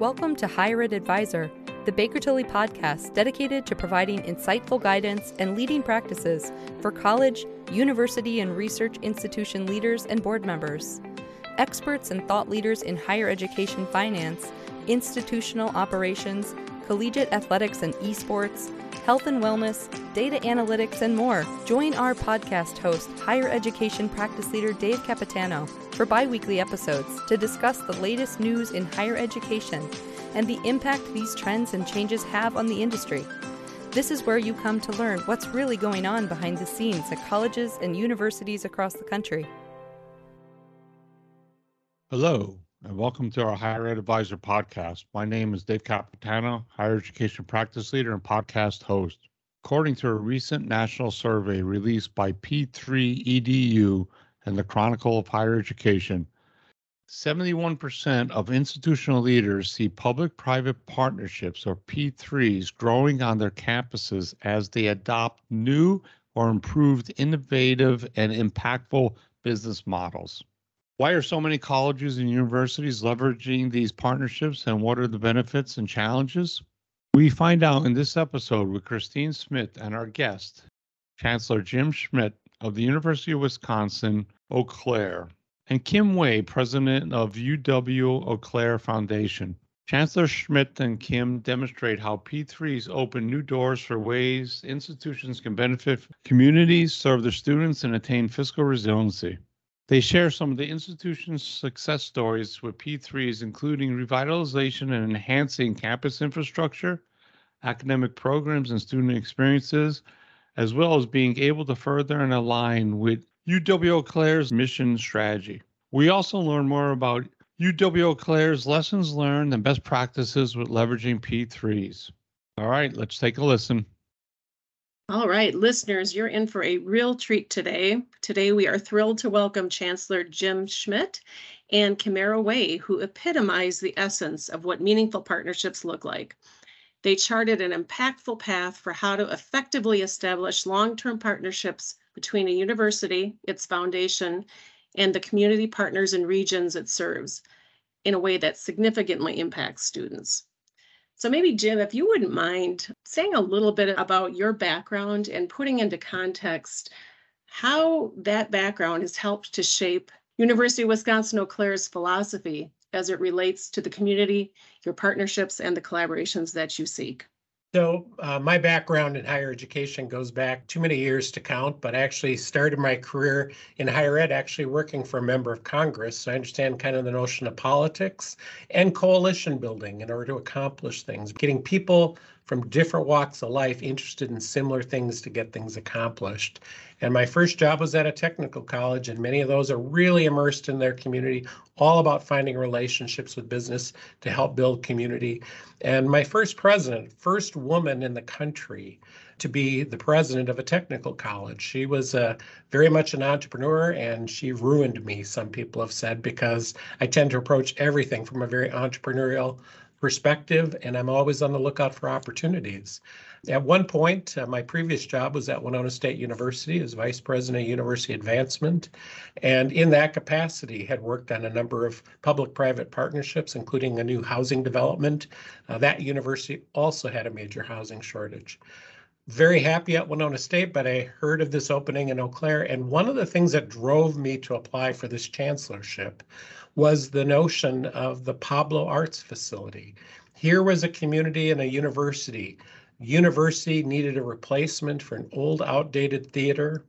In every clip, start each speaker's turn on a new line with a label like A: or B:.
A: Welcome to Higher Ed Advisor, the Baker Tilly podcast dedicated to providing insightful guidance and leading practices for college, university, and research institution leaders and board members. Experts and thought leaders in higher education finance, institutional operations, collegiate athletics and esports, health and wellness, data analytics, and more. Join our podcast host, higher education practice leader Dave Capitano, for bi weekly episodes to discuss the latest news in higher education and the impact these trends and changes have on the industry. This is where you come to learn what's really going on behind the scenes at colleges and universities across the country.
B: Hello, and welcome to our Higher Ed Advisor podcast. My name is Dave Capitano, Higher Education Practice Leader and podcast host. According to a recent national survey released by P3EDU and the Chronicle of Higher Education, 71% of institutional leaders see public private partnerships or P3s growing on their campuses as they adopt new or improved innovative and impactful business models. Why are so many colleges and universities leveraging these partnerships and what are the benefits and challenges? We find out in this episode with Christine Smith and our guest, Chancellor Jim Schmidt of the University of Wisconsin Eau Claire and Kim Way, president of UW Eau Claire Foundation. Chancellor Schmidt and Kim demonstrate how P3s open new doors for ways institutions can benefit communities, serve their students, and attain fiscal resiliency. They share some of the institution's success stories with P3s, including revitalization and enhancing campus infrastructure, academic programs, and student experiences, as well as being able to further and align with UW Eau Claire's mission strategy. We also learn more about UW Eau Claire's lessons learned and best practices with leveraging P3s. All right, let's take a listen.
C: All right, listeners, you're in for a real treat today. Today, we are thrilled to welcome Chancellor Jim Schmidt and Kimera Way, who epitomize the essence of what meaningful partnerships look like. They charted an impactful path for how to effectively establish long term partnerships between a university, its foundation, and the community partners and regions it serves in a way that significantly impacts students. So, maybe, Jim, if you wouldn't mind saying a little bit about your background and putting into context how that background has helped to shape University of Wisconsin Eau Claire's philosophy as it relates to the community, your partnerships, and the collaborations that you seek.
D: So, uh, my background in higher education goes back too many years to count, but I actually started my career in higher ed actually working for a member of Congress. So I understand kind of the notion of politics and coalition building in order to accomplish things, getting people from different walks of life interested in similar things to get things accomplished. And my first job was at a technical college, and many of those are really immersed in their community, all about finding relationships with business to help build community. And my first president, first woman in the country to be the president of a technical college. She was uh, very much an entrepreneur and she ruined me, some people have said, because I tend to approach everything from a very entrepreneurial perspective, and I'm always on the lookout for opportunities. At one point, uh, my previous job was at Winona State University as Vice President of University Advancement, and in that capacity had worked on a number of public-private partnerships, including a new housing development. Uh, that university also had a major housing shortage very happy at Winona State, but I heard of this opening in Eau Claire. And one of the things that drove me to apply for this chancellorship was the notion of the Pablo Arts Facility. Here was a community and a university. University needed a replacement for an old, outdated theater.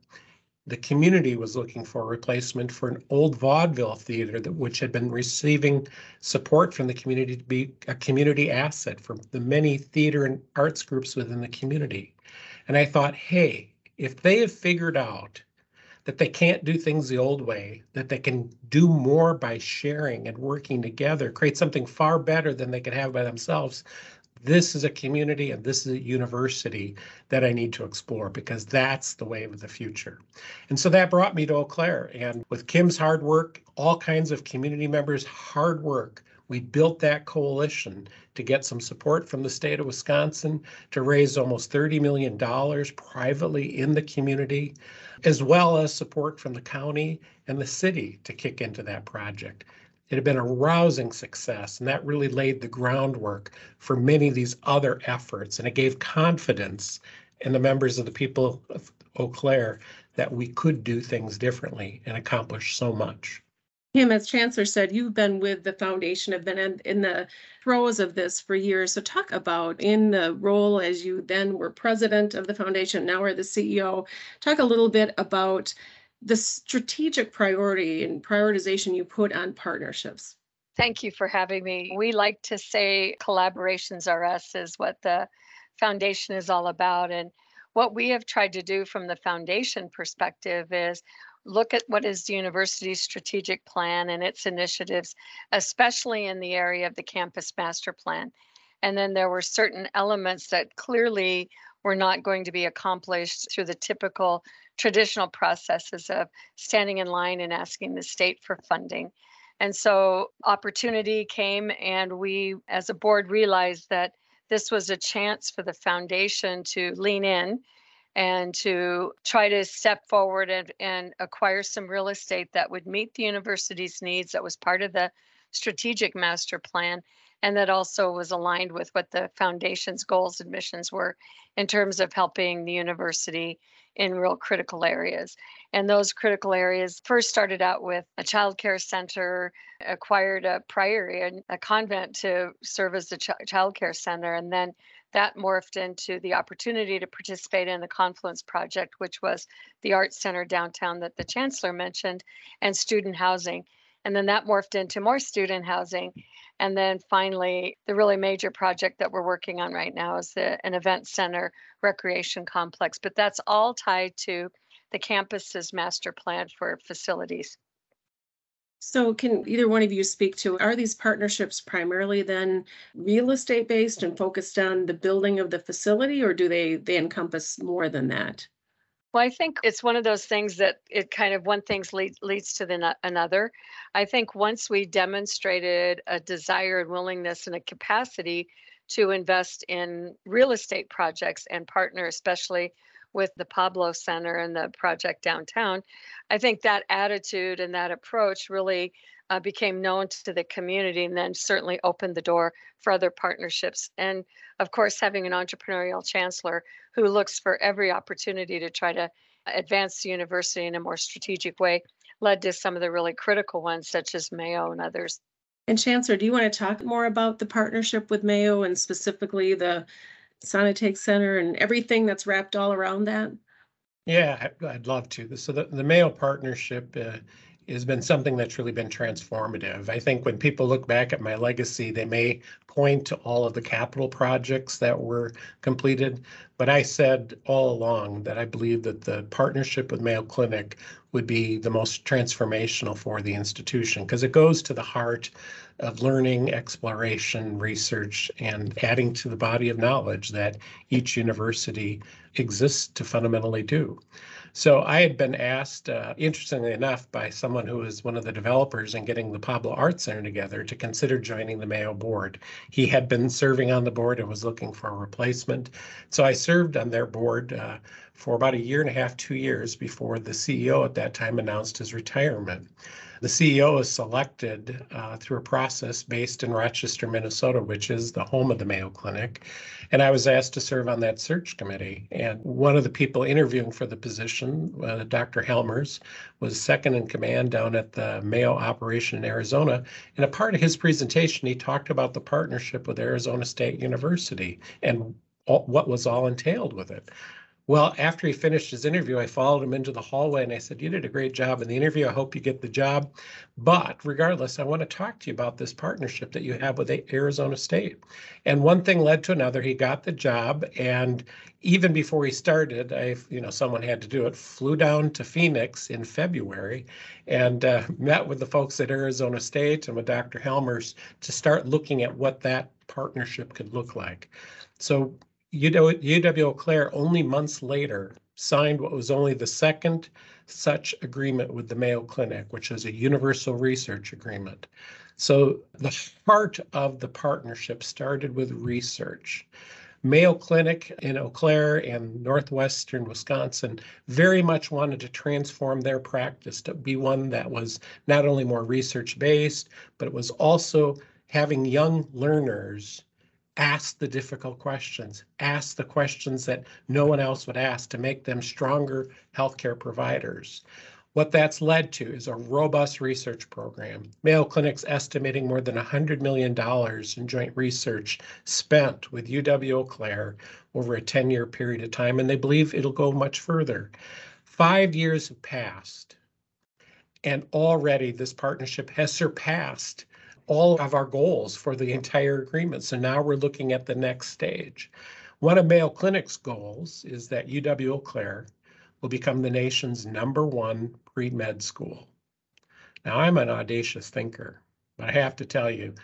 D: The community was looking for a replacement for an old vaudeville theater that which had been receiving support from the community to be a community asset for the many theater and arts groups within the community. And I thought, hey, if they have figured out that they can't do things the old way, that they can do more by sharing and working together, create something far better than they could have by themselves. This is a community and this is a university that I need to explore because that's the way of the future. And so that brought me to Eau Claire. And with Kim's hard work, all kinds of community members' hard work, we built that coalition to get some support from the state of Wisconsin to raise almost $30 million privately in the community, as well as support from the county and the city to kick into that project. It had been a rousing success, and that really laid the groundwork for many of these other efforts. And it gave confidence in the members of the people of Eau Claire that we could do things differently and accomplish so much.
C: Kim, as Chancellor said, you've been with the foundation, have been in, in the throes of this for years. So talk about in the role as you then were president of the foundation, now are the CEO. Talk a little bit about the strategic priority and prioritization you put on partnerships.
E: Thank you for having me. We like to say collaborations are us is what the foundation is all about. And what we have tried to do from the foundation perspective is look at what is the university's strategic plan and its initiatives, especially in the area of the campus master plan. And then there were certain elements that clearly were not going to be accomplished through the typical traditional processes of standing in line and asking the state for funding. And so opportunity came, and we as a board realized that this was a chance for the foundation to lean in and to try to step forward and, and acquire some real estate that would meet the university's needs that was part of the strategic master plan and that also was aligned with what the foundation's goals and missions were in terms of helping the university in real critical areas. And those critical areas first started out with a child care center, acquired a priory, and a convent to serve as the ch- child care center, and then that morphed into the opportunity to participate in the Confluence Project, which was the art center downtown that the chancellor mentioned, and student housing. And then that morphed into more student housing. And then finally, the really major project that we're working on right now is the, an event center recreation complex. But that's all tied to the campus's master plan for facilities.
C: So can either one of you speak to, are these partnerships primarily then real estate based and focused on the building of the facility or do they, they encompass more than that?
E: Well, I think it's one of those things that it kind of one thing lead, leads to the another. I think once we demonstrated a desire and willingness and a capacity to invest in real estate projects and partner, especially with the Pablo Center and the project downtown, I think that attitude and that approach really uh, became known to the community and then certainly opened the door for other partnerships. And of course, having an entrepreneurial chancellor who looks for every opportunity to try to advance the university in a more strategic way led to some of the really critical ones, such as Mayo and others.
C: And Chancellor, do you want to talk more about the partnership with Mayo and specifically the Sonnentag Center and everything that's wrapped all around that?
D: Yeah, I'd love to. So the, the Mayo partnership uh, has been something that's really been transformative. I think when people look back at my legacy, they may point to all of the capital projects that were completed, but I said all along that I believe that the partnership with Mayo Clinic would be the most transformational for the institution because it goes to the heart of learning, exploration, research, and adding to the body of knowledge that each university exists to fundamentally do. So I had been asked, uh, interestingly enough, by someone who was one of the developers in getting the Pablo Art Center together to consider joining the Mayo board. He had been serving on the board and was looking for a replacement. So I served on their board uh, for about a year and a half, two years before the CEO at that time announced his retirement. The CEO is selected uh, through a process based in Rochester, Minnesota, which is the home of the Mayo Clinic. And I was asked to serve on that search committee. And one of the people interviewing for the position, uh, Dr. Helmers, was second in command down at the Mayo operation in Arizona. And a part of his presentation, he talked about the partnership with Arizona State University and all, what was all entailed with it. Well, after he finished his interview, I followed him into the hallway and I said, You did a great job in the interview. I hope you get the job. But regardless, I want to talk to you about this partnership that you have with Arizona State. And one thing led to another. He got the job. And even before he started, I, you know, someone had to do it, flew down to Phoenix in February and uh, met with the folks at Arizona State and with Dr. Helmers to start looking at what that partnership could look like. So UW Eau Claire only months later signed what was only the second such agreement with the Mayo Clinic, which is a universal research agreement. So the heart of the partnership started with research. Mayo Clinic in Eau Claire and Northwestern Wisconsin very much wanted to transform their practice to be one that was not only more research based, but it was also having young learners ask the difficult questions, ask the questions that no one else would ask to make them stronger healthcare providers. What that's led to is a robust research program. Mayo Clinic's estimating more than $100 million in joint research spent with UW Eau Claire over a 10 year period of time, and they believe it'll go much further. Five years have passed, and already this partnership has surpassed all of our goals for the entire agreement. So now we're looking at the next stage. One of Mayo Clinic's goals is that UW Eau Claire will become the nation's number one pre med school. Now, I'm an audacious thinker, but I have to tell you,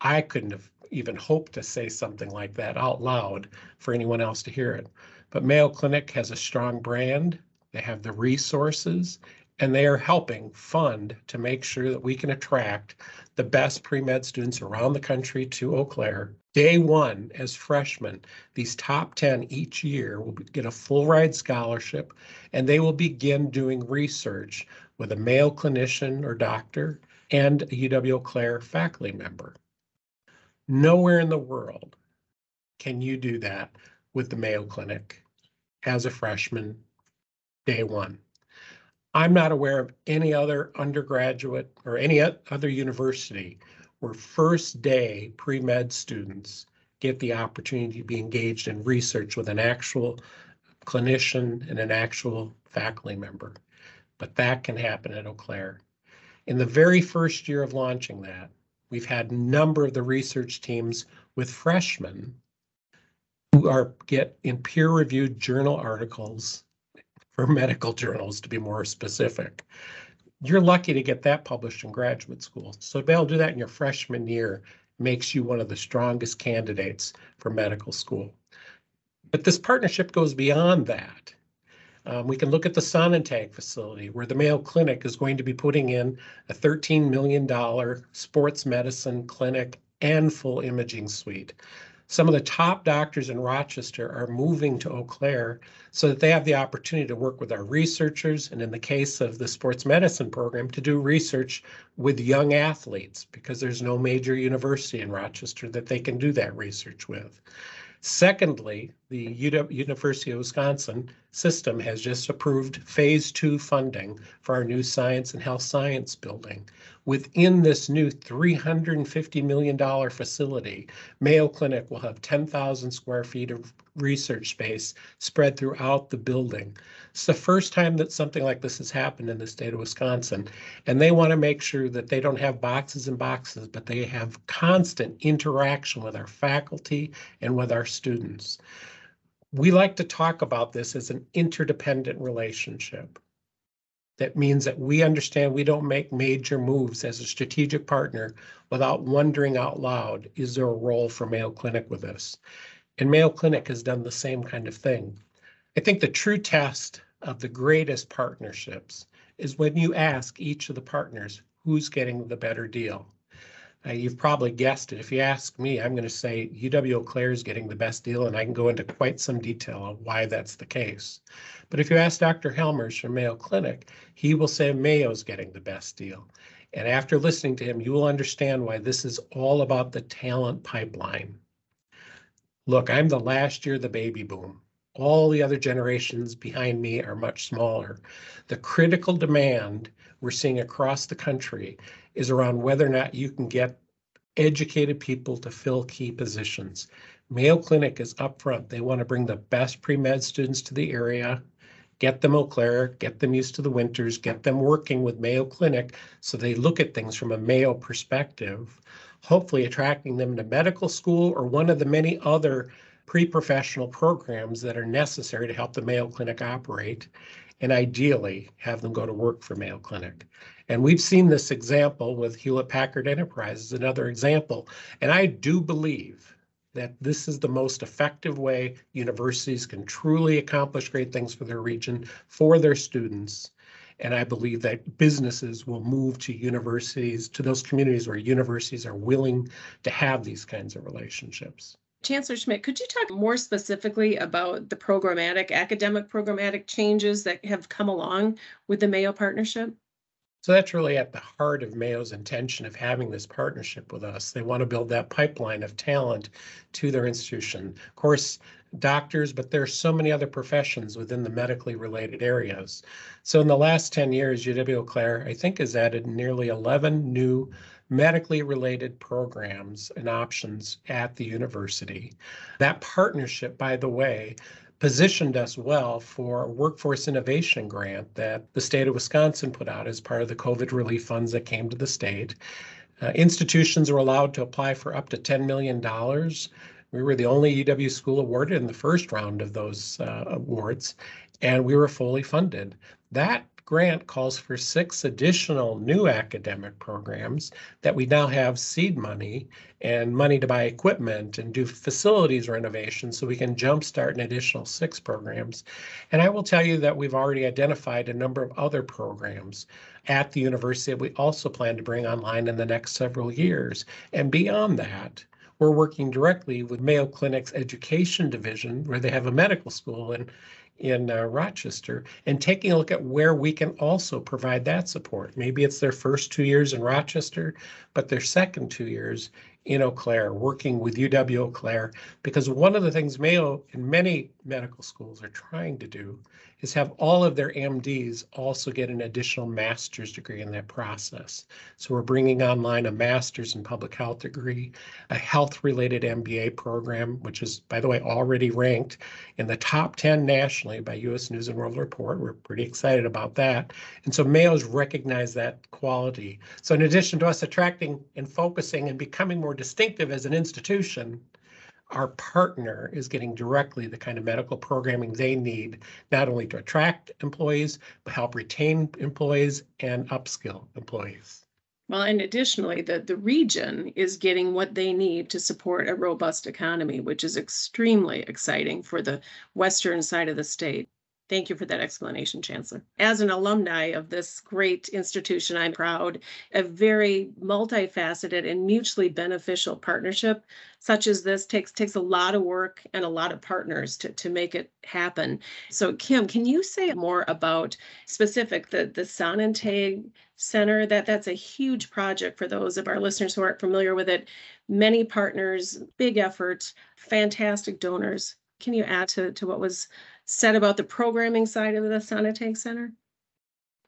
D: I couldn't have even hoped to say something like that out loud for anyone else to hear it. But Mayo Clinic has a strong brand, they have the resources, and they are helping fund to make sure that we can attract the best pre-med students around the country to Eau Claire. Day one, as freshmen, these top 10 each year will get a full ride scholarship and they will begin doing research with a Mayo clinician or doctor and a UW Eau Claire faculty member. Nowhere in the world can you do that with the Mayo Clinic as a freshman day one. I'm not aware of any other undergraduate or any other university where first day pre-med students get the opportunity to be engaged in research with an actual clinician and an actual faculty member. But that can happen at Eau Claire. In the very first year of launching that, we've had a number of the research teams with freshmen who are get in peer-reviewed journal articles or medical journals to be more specific. You're lucky to get that published in graduate school. So to be able to do that in your freshman year makes you one of the strongest candidates for medical school. But this partnership goes beyond that. Um, we can look at the Sonnentag facility where the Mayo Clinic is going to be putting in a $13 million sports medicine clinic and full imaging suite some of the top doctors in Rochester are moving to Eau Claire so that they have the opportunity to work with our researchers and in the case of the sports medicine program to do research with young athletes because there's no major university in Rochester that they can do that research with. Secondly, the University of Wisconsin system has just approved phase two funding for our new science and health science building. Within this new $350 million facility, Mayo Clinic will have 10,000 square feet of research space spread throughout the building. It's the first time that something like this has happened in the state of Wisconsin. And they want to make sure that they don't have boxes and boxes, but they have constant interaction with our faculty and with our students. We like to talk about this as an interdependent relationship. That means that we understand we don't make major moves as a strategic partner without wondering out loud, is there a role for Mayo Clinic with this? And Mayo Clinic has done the same kind of thing. I think the true test of the greatest partnerships is when you ask each of the partners who's getting the better deal. Uh, you've probably guessed it. If you ask me, I'm going to say UW Eau Claire is getting the best deal, and I can go into quite some detail on why that's the case. But if you ask Dr. Helmers from Mayo Clinic, he will say Mayo's getting the best deal. And after listening to him, you will understand why this is all about the talent pipeline. Look, I'm the last year of the baby boom. All the other generations behind me are much smaller. The critical demand we're seeing across the country is around whether or not you can get educated people to fill key positions. Mayo Clinic is upfront. They want to bring the best pre-med students to the area, get them Eau Claire, get them used to the winters, get them working with Mayo Clinic so they look at things from a Mayo perspective, hopefully attracting them to medical school or one of the many other pre-professional programs that are necessary to help the Mayo Clinic operate and ideally have them go to work for Mayo Clinic. And we've seen this example with Hewlett Packard Enterprise, another example. And I do believe that this is the most effective way universities can truly accomplish great things for their region, for their students. And I believe that businesses will move to universities, to those communities where universities are willing to have these kinds of relationships.
C: Chancellor Schmidt, could you talk more specifically about the programmatic, academic programmatic changes that have come along with the Mayo partnership?
D: So that's really at the heart of Mayo's intention of having this partnership with us. They want to build that pipeline of talent to their institution. Of course, doctors, but there's so many other professions within the medically related areas. So in the last 10 years, UW Eau Claire, I think, has added nearly 11 new medically related programs and options at the university. That partnership, by the way, positioned us well for a workforce innovation grant that the state of Wisconsin put out as part of the COVID relief funds that came to the state. Uh, institutions were allowed to apply for up to $10 million. We were the only UW school awarded in the first round of those uh, awards, and we were fully funded. That grant calls for six additional new academic programs that we now have seed money and money to buy equipment and do facilities renovations so we can jumpstart an additional six programs. And I will tell you that we've already identified a number of other programs at the university that we also plan to bring online in the next several years. And beyond that, we're working directly with Mayo Clinic's education division, where they have a medical school, and in uh, Rochester and taking a look at where we can also provide that support. Maybe it's their first two years in Rochester, but their second two years in Eau Claire, working with UW Eau Claire, because one of the things Mayo and many medical schools are trying to do is have all of their MDs also get an additional master's degree in that process. So we're bringing online a master's in public health degree, a health related MBA program, which is, by the way, already ranked in the top 10 nationally by US News and World Report. We're pretty excited about that. And so Mayo's recognized that quality. So in addition to us attracting and focusing and becoming more distinctive as an institution, our partner is getting directly the kind of medical programming they need, not only to attract employees, but help retain employees and upskill employees.
C: Well, and additionally, the, the region is getting what they need to support a robust economy, which is extremely exciting for the western side of the state. Thank you for that explanation, Chancellor. As an alumni of this great institution, I'm proud. A very multifaceted and mutually beneficial partnership such as this takes takes a lot of work and a lot of partners to, to make it happen. So Kim, can you say more about specific the the Sonnentag Center? That that's a huge project for those of our listeners who aren't familiar with it. Many partners, big effort, fantastic donors. Can you add to, to what was said about the programming side of the Sonnentag Center?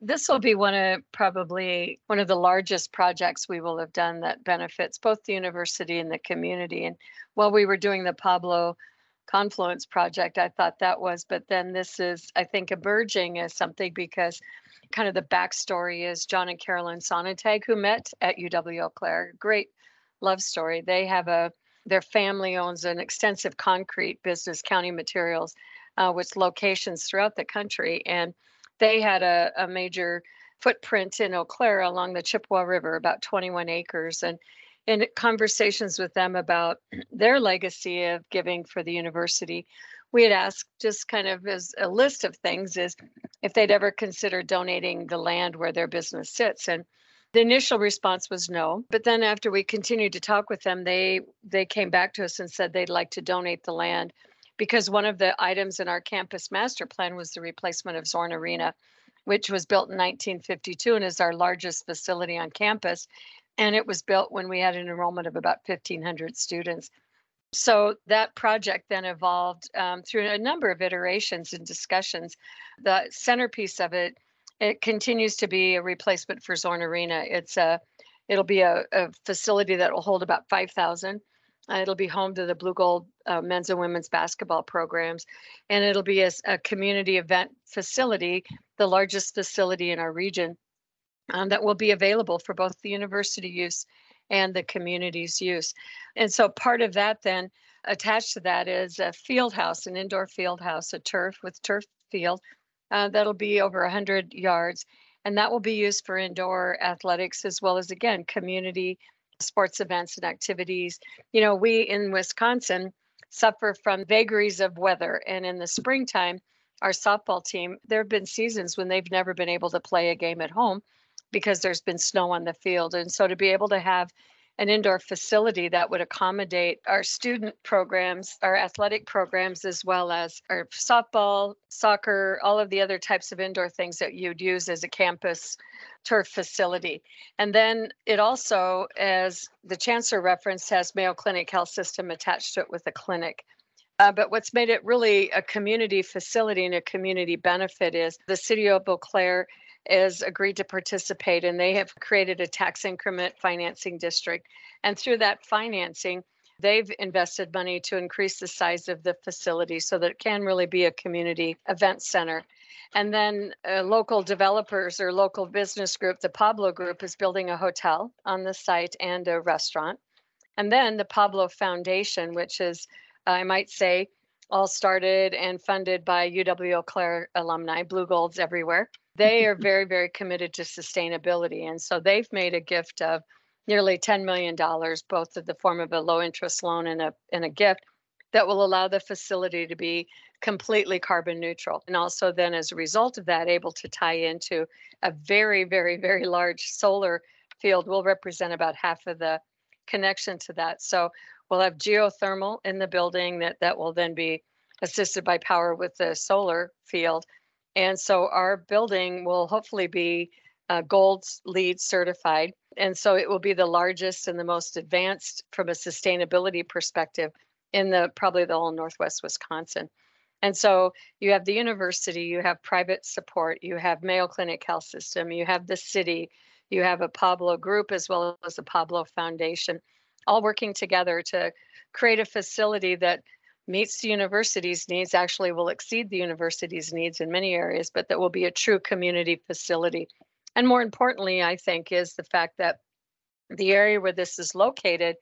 E: This will be one of probably one of the largest projects we will have done that benefits both the university and the community. And while we were doing the Pablo Confluence project, I thought that was, but then this is, I think, emerging as something because kind of the backstory is John and Carolyn Sonnentag, who met at UW Eau Claire. Great love story. They have a their family owns an extensive concrete business, County Materials, uh, with locations throughout the country. And they had a, a major footprint in Eau Claire along the Chippewa River, about 21 acres. And in conversations with them about their legacy of giving for the university, we had asked just kind of as a list of things is if they'd ever consider donating the land where their business sits. And the initial response was no, but then after we continued to talk with them, they they came back to us and said they'd like to donate the land because one of the items in our campus master plan was the replacement of Zorn Arena, which was built in 1952 and is our largest facility on campus. And it was built when we had an enrollment of about 1,500 students. So that project then evolved um, through a number of iterations and discussions. The centerpiece of it, it continues to be a replacement for Zorn Arena. It's a, it'll be a, a facility that will hold about 5,000 uh, it'll be home to the Blugold uh, men's and women's basketball programs, and it'll be a, a, community event facility, the largest facility in our region, um, that will be available for both the university use and the community's use. And so part of that then attached to that is a field house, an indoor field house, a turf with turf field uh, that'll be over 100 yards. And that will be used for indoor athletics as well as, again, community sports events and activities. You know, we in Wisconsin suffer from vagaries of weather. And in the springtime, our softball team, there have been seasons when they've never been able to play a game at home because there's been snow on the field. And so to be able to have an indoor facility that would accommodate our student programs, our athletic programs, as well as our softball, soccer, all of the other types of indoor things that you'd use as a campus turf facility. And then it also, as the chancellor referenced, has Mayo Clinic Health System attached to it with a clinic. Uh, but what's made it really a community facility and a community benefit is the city of Eau Claire is agreed to participate and they have created a tax increment financing district. And through that financing, they've invested money to increase the size of the facility so that it can really be a community event center. And then uh, local developers or local business group, the Pablo Group, is building a hotel on the site and a restaurant. And then the Pablo Foundation, which is, I might say, all started and funded by UW Eau Claire alumni, Blugolds everywhere they are very, very committed to sustainability. And so they've made a gift of nearly $10 million, both in the form of a low interest loan and a, and a gift that will allow the facility to be completely carbon neutral. And also, then, as a result of that, able to tie into a very, very, very large solar field will represent about half of the connection to that. So we'll have geothermal in the building that, that will then be assisted by power with the solar field and so our building will hopefully be uh, gold LEED certified. And so it will be the largest and the most advanced from a sustainability perspective in the probably the whole Northwest Wisconsin. And so you have the university, you have private support, you have Mayo Clinic Health System, you have the city, you have a Pablo group as well as the Pablo Foundation, all working together to create a facility that meets the university's needs, actually will exceed the university's needs in many areas, but that will be a true community facility. And more importantly, I think, is the fact that the area where this is located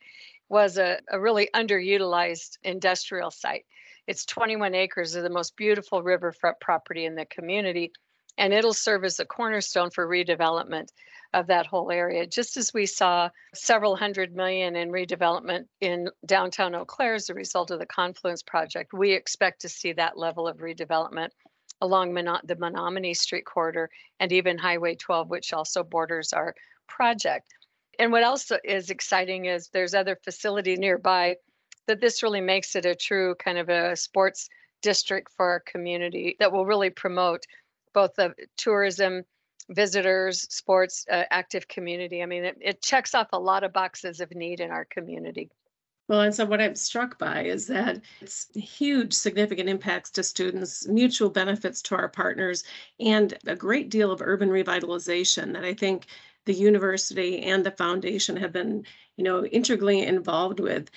E: was a, a really underutilized industrial site. It's 21 acres of the most beautiful riverfront property in the community, and it'll serve as a cornerstone for redevelopment of that whole area. Just as we saw several hundred million in redevelopment in downtown Eau Claire as a result of the Confluence Project, we expect to see that level of redevelopment along the Menomonie Street corridor and even Highway 12, which also borders our project. And what else is exciting is there's other facilities nearby that this really makes it a true kind of a sports district for our community that will really promote both the tourism visitors, sports, uh, active community. I mean, it, it checks off a lot of boxes of need in our community.
C: Well, and so what I'm struck by is that it's huge, significant impacts to students, mutual benefits to our partners, and a great deal of urban revitalization that I think the university and the foundation have been, you know, integrally involved with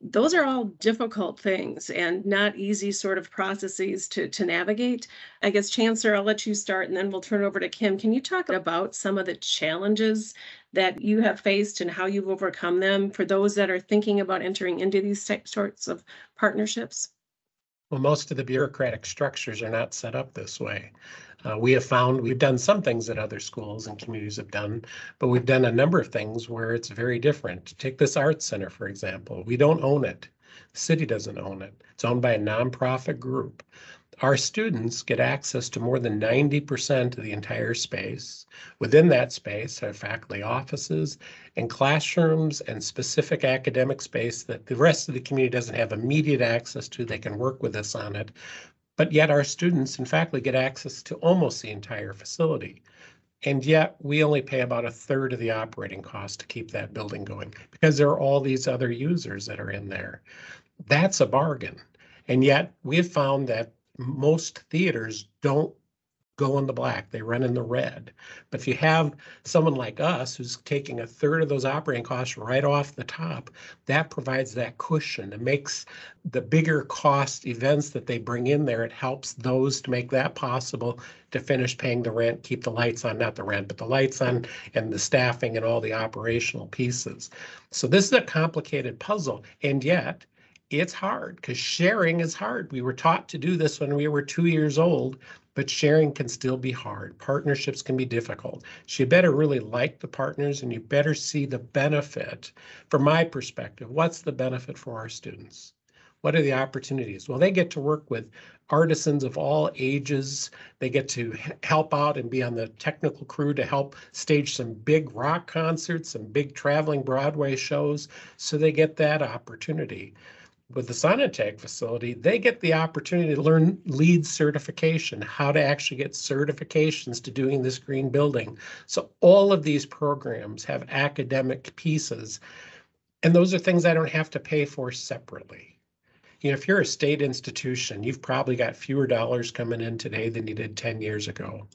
C: those are all difficult things and not easy sort of processes to, to navigate. I guess, Chancellor, I'll let you start and then we'll turn over to Kim. Can you talk about some of the challenges that you have faced and how you've overcome them for those that are thinking about entering into these sorts of partnerships?
D: Well, most of the bureaucratic structures are not set up this way. Uh, we have found we've done some things that other schools and communities have done, but we've done a number of things where it's very different. Take this arts center, for example. We don't own it. The city doesn't own it. It's owned by a nonprofit group. Our students get access to more than 90% of the entire space. Within that space are faculty offices and classrooms and specific academic space that the rest of the community doesn't have immediate access to. They can work with us on it. But yet our students and faculty get access to almost the entire facility. And yet we only pay about a third of the operating cost to keep that building going because there are all these other users that are in there. That's a bargain. And yet we have found that most theaters don't go in the black, they run in the red. But if you have someone like us who's taking a third of those operating costs right off the top, that provides that cushion. It makes the bigger cost events that they bring in there, it helps those to make that possible to finish paying the rent, keep the lights on, not the rent, but the lights on and the staffing and all the operational pieces. So this is a complicated puzzle. And yet, it's hard because sharing is hard. We were taught to do this when we were two years old but sharing can still be hard. Partnerships can be difficult. So you better really like the partners and you better see the benefit. From my perspective, what's the benefit for our students? What are the opportunities? Well, they get to work with artisans of all ages. They get to help out and be on the technical crew to help stage some big rock concerts, some big traveling Broadway shows. So they get that opportunity. With the Sonnentag facility, they get the opportunity to learn LEED certification, how to actually get certifications to doing this green building. So all of these programs have academic pieces, and those are things I don't have to pay for separately you know, if you're a state institution, you've probably got fewer dollars coming in today than you did 10 years ago.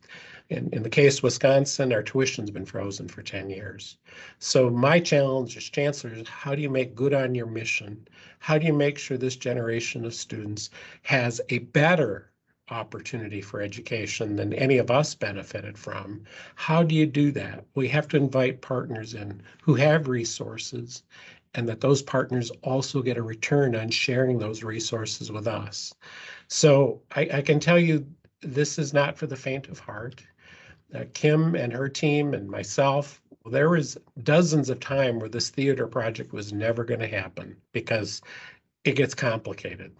D: In, in the case of Wisconsin, our tuition's been frozen for 10 years. So my challenge as chancellor is how do you make good on your mission? How do you make sure this generation of students has a better opportunity for education than any of us benefited from. How do you do that? We have to invite partners in who have resources and that those partners also get a return on sharing those resources with us. So I, I can tell you this is not for the faint of heart. Uh, Kim and her team and myself, there was dozens of time where this theater project was never going to happen because it gets complicated.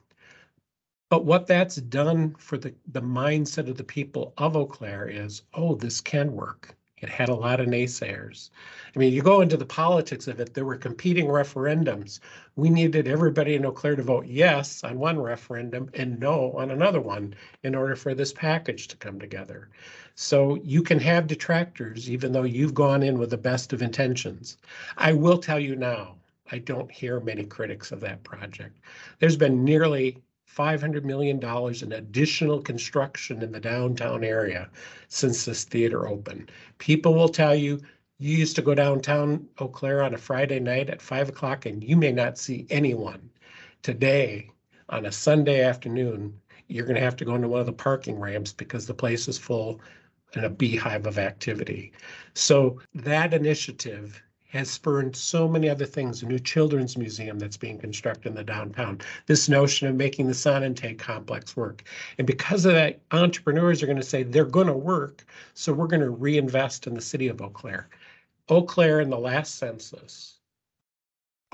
D: But what that's done for the, the mindset of the people of Eau Claire is, oh, this can work. It had a lot of naysayers. I mean, you go into the politics of it, there were competing referendums. We needed everybody in Eau Claire to vote yes on one referendum and no on another one in order for this package to come together. So you can have detractors even though you've gone in with the best of intentions. I will tell you now, I don't hear many critics of that project. There's been nearly $500 million in additional construction in the downtown area since this theater opened. People will tell you, you used to go downtown Eau Claire on a Friday night at five o'clock and you may not see anyone. Today, on a Sunday afternoon, you're going to have to go into one of the parking ramps because the place is full and a beehive of activity. So that initiative has spurned so many other things. A new children's museum that's being constructed in the downtown. This notion of making the Sonnentag complex work. And because of that, entrepreneurs are going to say they're going to work. So we're going to reinvest in the city of Eau Claire. Eau Claire in the last census,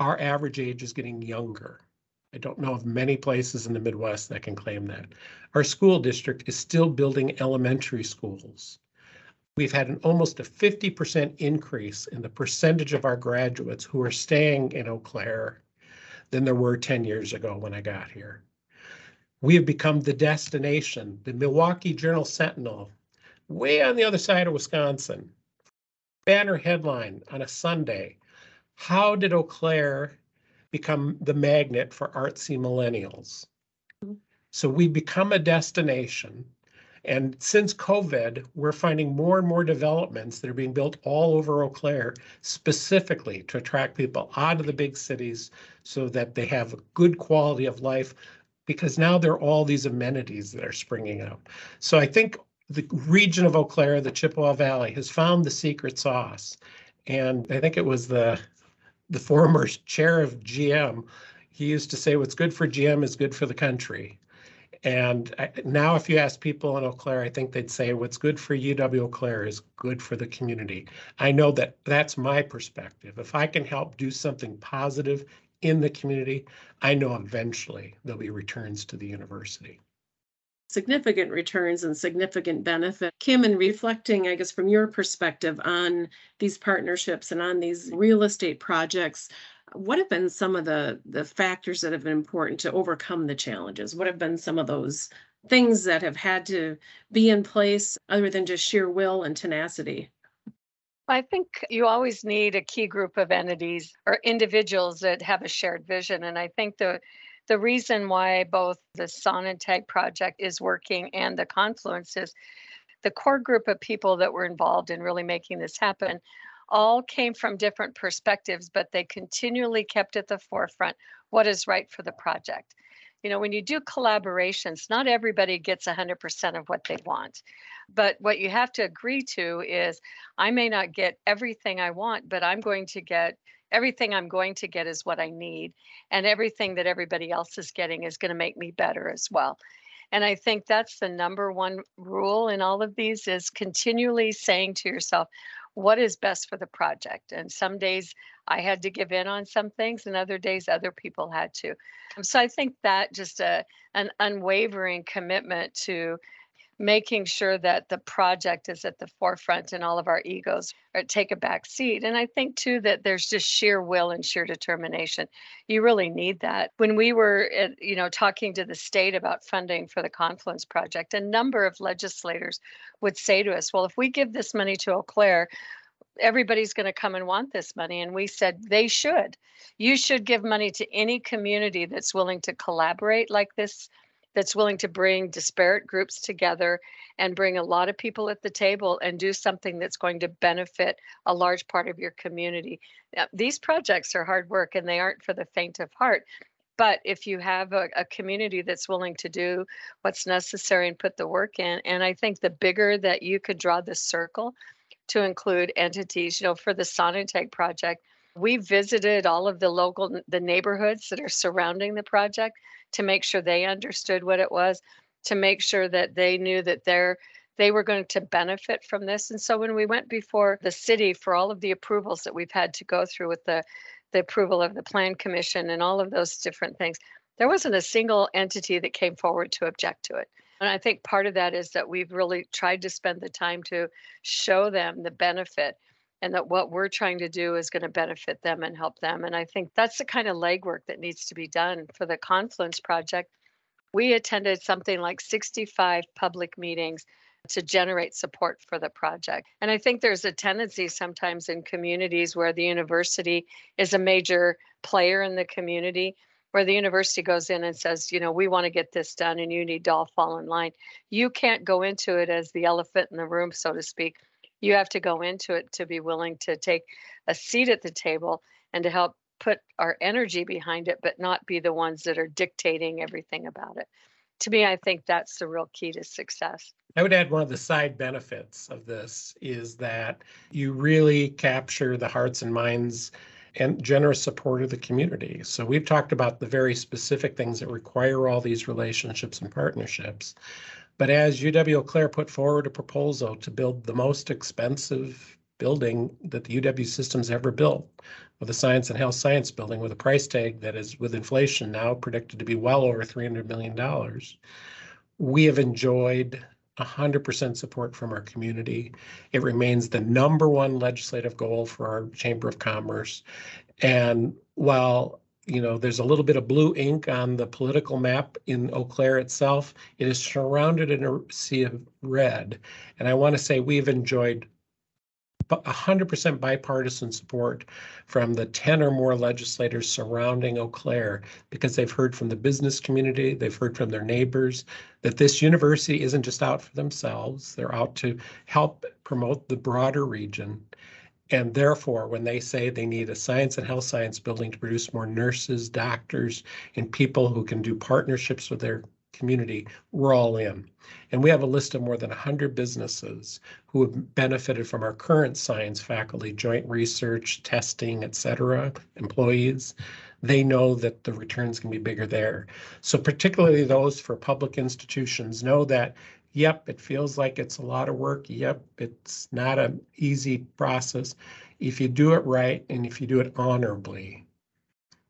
D: our average age is getting younger. I don't know of many places in the Midwest that can claim that. Our school district is still building elementary schools we've had an almost a 50% increase in the percentage of our graduates who are staying in Eau Claire than there were 10 years ago when I got here. We have become the destination, the Milwaukee Journal Sentinel, way on the other side of Wisconsin. Banner headline on a Sunday How did Eau Claire become the magnet for artsy millennials? So we become a destination and since COVID, we're finding more and more developments that are being built all over Eau Claire specifically to attract people out of the big cities so that they have a good quality of life because now there are all these amenities that are springing up. So I think the region of Eau Claire, the Chippewa Valley, has found the secret sauce. And I think it was the the former chair of GM. He used to say, "What's good for GM is good for the country." And I, now, if you ask people in Eau Claire, I think they'd say what's good for UW Eau Claire is good for the community. I know that that's my perspective. If I can help do something positive in the community, I know eventually there'll be returns to the university.
C: Significant returns and significant benefit. Kim, in reflecting, I guess, from your perspective on these partnerships and on these real estate projects, what have been some of the the factors that have been important to overcome the challenges? What have been some of those things that have had to be in place other than just sheer will and tenacity?
E: I think you always need a key group of entities or individuals that have a shared vision. And I think the the reason why both the Sonnentag project is working and the Confluence is the core group of people that were involved in really making this happen all came from different perspectives, but they continually kept at the forefront what is right for the project. You know, when you do collaborations, not everybody gets 100% of what they want. But what you have to agree to is I may not get everything I want, but I'm going to get everything I'm going to get is what I need. And everything that everybody else is getting is going to make me better as well. And I think that's the number one rule in all of these is continually saying to yourself, what is best for the project. And some days I had to give in on some things, and other days other people had to. So I think that just a an unwavering commitment to making sure that the project is at the forefront and all of our egos are, take a back seat. And I think too that there's just sheer will and sheer determination. You really need that. When we were, at, you know, talking to the state about funding for the Confluence project, a number of legislators would say to us, "Well, if we give this money to Eau Claire." Everybody's going to come and want this money. And we said they should. You should give money to any community that's willing to collaborate like this that's willing to bring disparate groups together and bring a lot of people at the table and do something that's going to benefit a large part of your community. Now, these projects are hard work and they aren't for the faint of heart. But if you have a, a community that's willing to do what's necessary and put the work in, and I think the bigger that you could draw the circle to include entities, you know, for the Sonnentag project, we visited all of the local the neighborhoods that are surrounding the project to make sure they understood what it was to make sure that they knew that they're they were going to benefit from this. And so when we went before the city for all of the approvals that we've had to go through with the the approval of the plan commission and all of those different things there wasn't a single entity that came forward to object to it. And i think part of that is that we've really tried to spend the time to show them the benefit and that what we're trying to do is going to benefit them and help them. And I think that's the kind of legwork that needs to be done for the Confluence Project. We attended something like 65 public meetings to generate support for the project. And I think there's a tendency sometimes in communities where the university is a major player in the community, where the university goes in and says, you know, we want to get this done and you need to all fall in line. You can't go into it as the elephant in the room, so to speak you have to go into it to be willing to take a seat at the table and to help put our energy behind it, but not be the ones that are dictating everything about it. To me, I think that's the real key to success.
D: I would add one of the side benefits of this is that you really capture the hearts and minds and generous support of the community. So we've talked about the very specific things that require all these relationships and partnerships. But as UW Eau Claire put forward a proposal to build the most expensive building that the UW system's ever built, with a science and health science building with a price tag that is with inflation now predicted to be well over $300 million, we have enjoyed 100% support from our community. It remains the number one legislative goal for our Chamber of Commerce. And while you know, there's a little bit of blue ink on the political map in Eau Claire itself. It is surrounded in a sea of red. And I want to say we've enjoyed 100% bipartisan support from the 10 or more legislators surrounding Eau Claire because they've heard from the business community, they've heard from their neighbors that this university isn't just out for themselves, they're out to help promote the broader region. And therefore, when they say they need a science and health science building to produce more nurses, doctors, and people who can do partnerships with their community, we're all in. And we have a list of more than 100 businesses who have benefited from our current science faculty, joint research, testing, et cetera, employees. They know that the returns can be bigger there. So particularly those for public institutions know that Yep, it feels like it's a lot of work. Yep, it's not an easy process. If you do it right and if you do it honorably,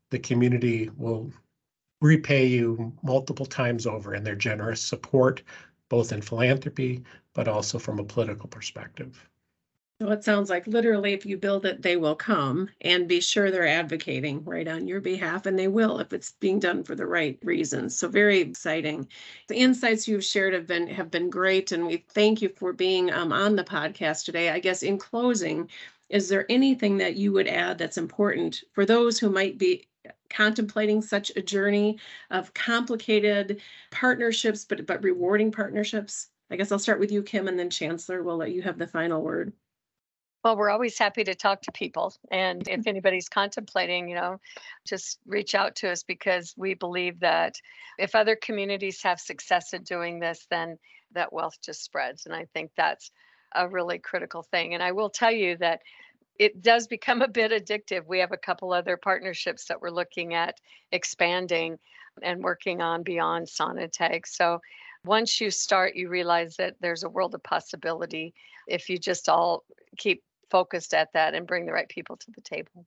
D: the community will repay you multiple times over in their generous support, both in philanthropy, but also from a political perspective.
C: So it sounds like literally if you build it, they will come and be sure they're advocating right on your behalf, and they will if it's being done for the right reasons. So very exciting. The insights you've shared have been have been great, and we thank you for being um, on the podcast today. I guess in closing, is there anything that you would add that's important for those who might be contemplating such a journey of complicated partnerships, but but rewarding partnerships? I guess I'll start with you, Kim, and then Chancellor. We'll let you have the final word.
E: Well, we're always happy to talk to people. And if mm-hmm. anybody's contemplating, you know, just reach out to us because we believe that if other communities have success in doing this, then that wealth just spreads. And I think that's a really critical thing. And I will tell you that it does become a bit addictive. We have a couple other partnerships that we're looking at expanding and working on beyond Sonnentag. So once you start, you realize that there's a world of possibility if you just all keep focused at that and bring the right people to the table.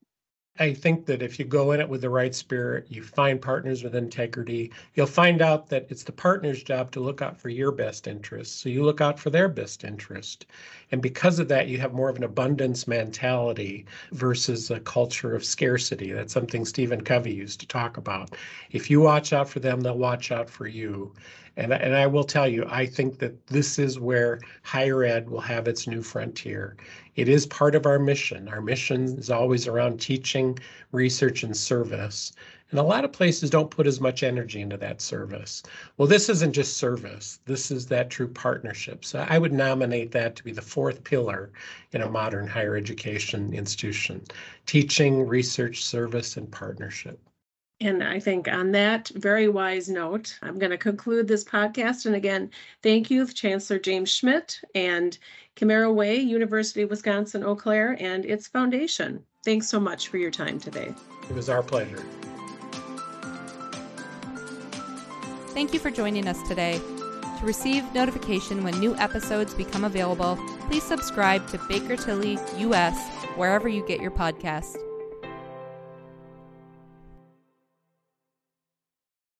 D: I think that if you go in it with the right spirit, you find partners with integrity, you'll find out that it's the partner's job to look out for your best interests. So you look out for their best interest. And because of that, you have more of an abundance mentality versus a culture of scarcity. That's something Stephen Covey used to talk about. If you watch out for them, they'll watch out for you. And, and I will tell you, I think that this is where higher ed will have its new frontier. It is part of our mission. Our mission is always around teaching, research, and service. And a lot of places don't put as much energy into that service. Well, this isn't just service, this is that true partnership. So I would nominate that to be the fourth pillar in a modern higher education institution teaching, research, service, and partnership.
C: And I think on that very wise note, I'm going to conclude this podcast. And again, thank you, Chancellor James Schmidt and Kimera Way, University of Wisconsin Eau Claire, and its foundation. Thanks so much for your time today.
D: It was our pleasure.
A: Thank you for joining us today. To receive notification when new episodes become available, please subscribe to Baker Tilly US wherever you get your podcast.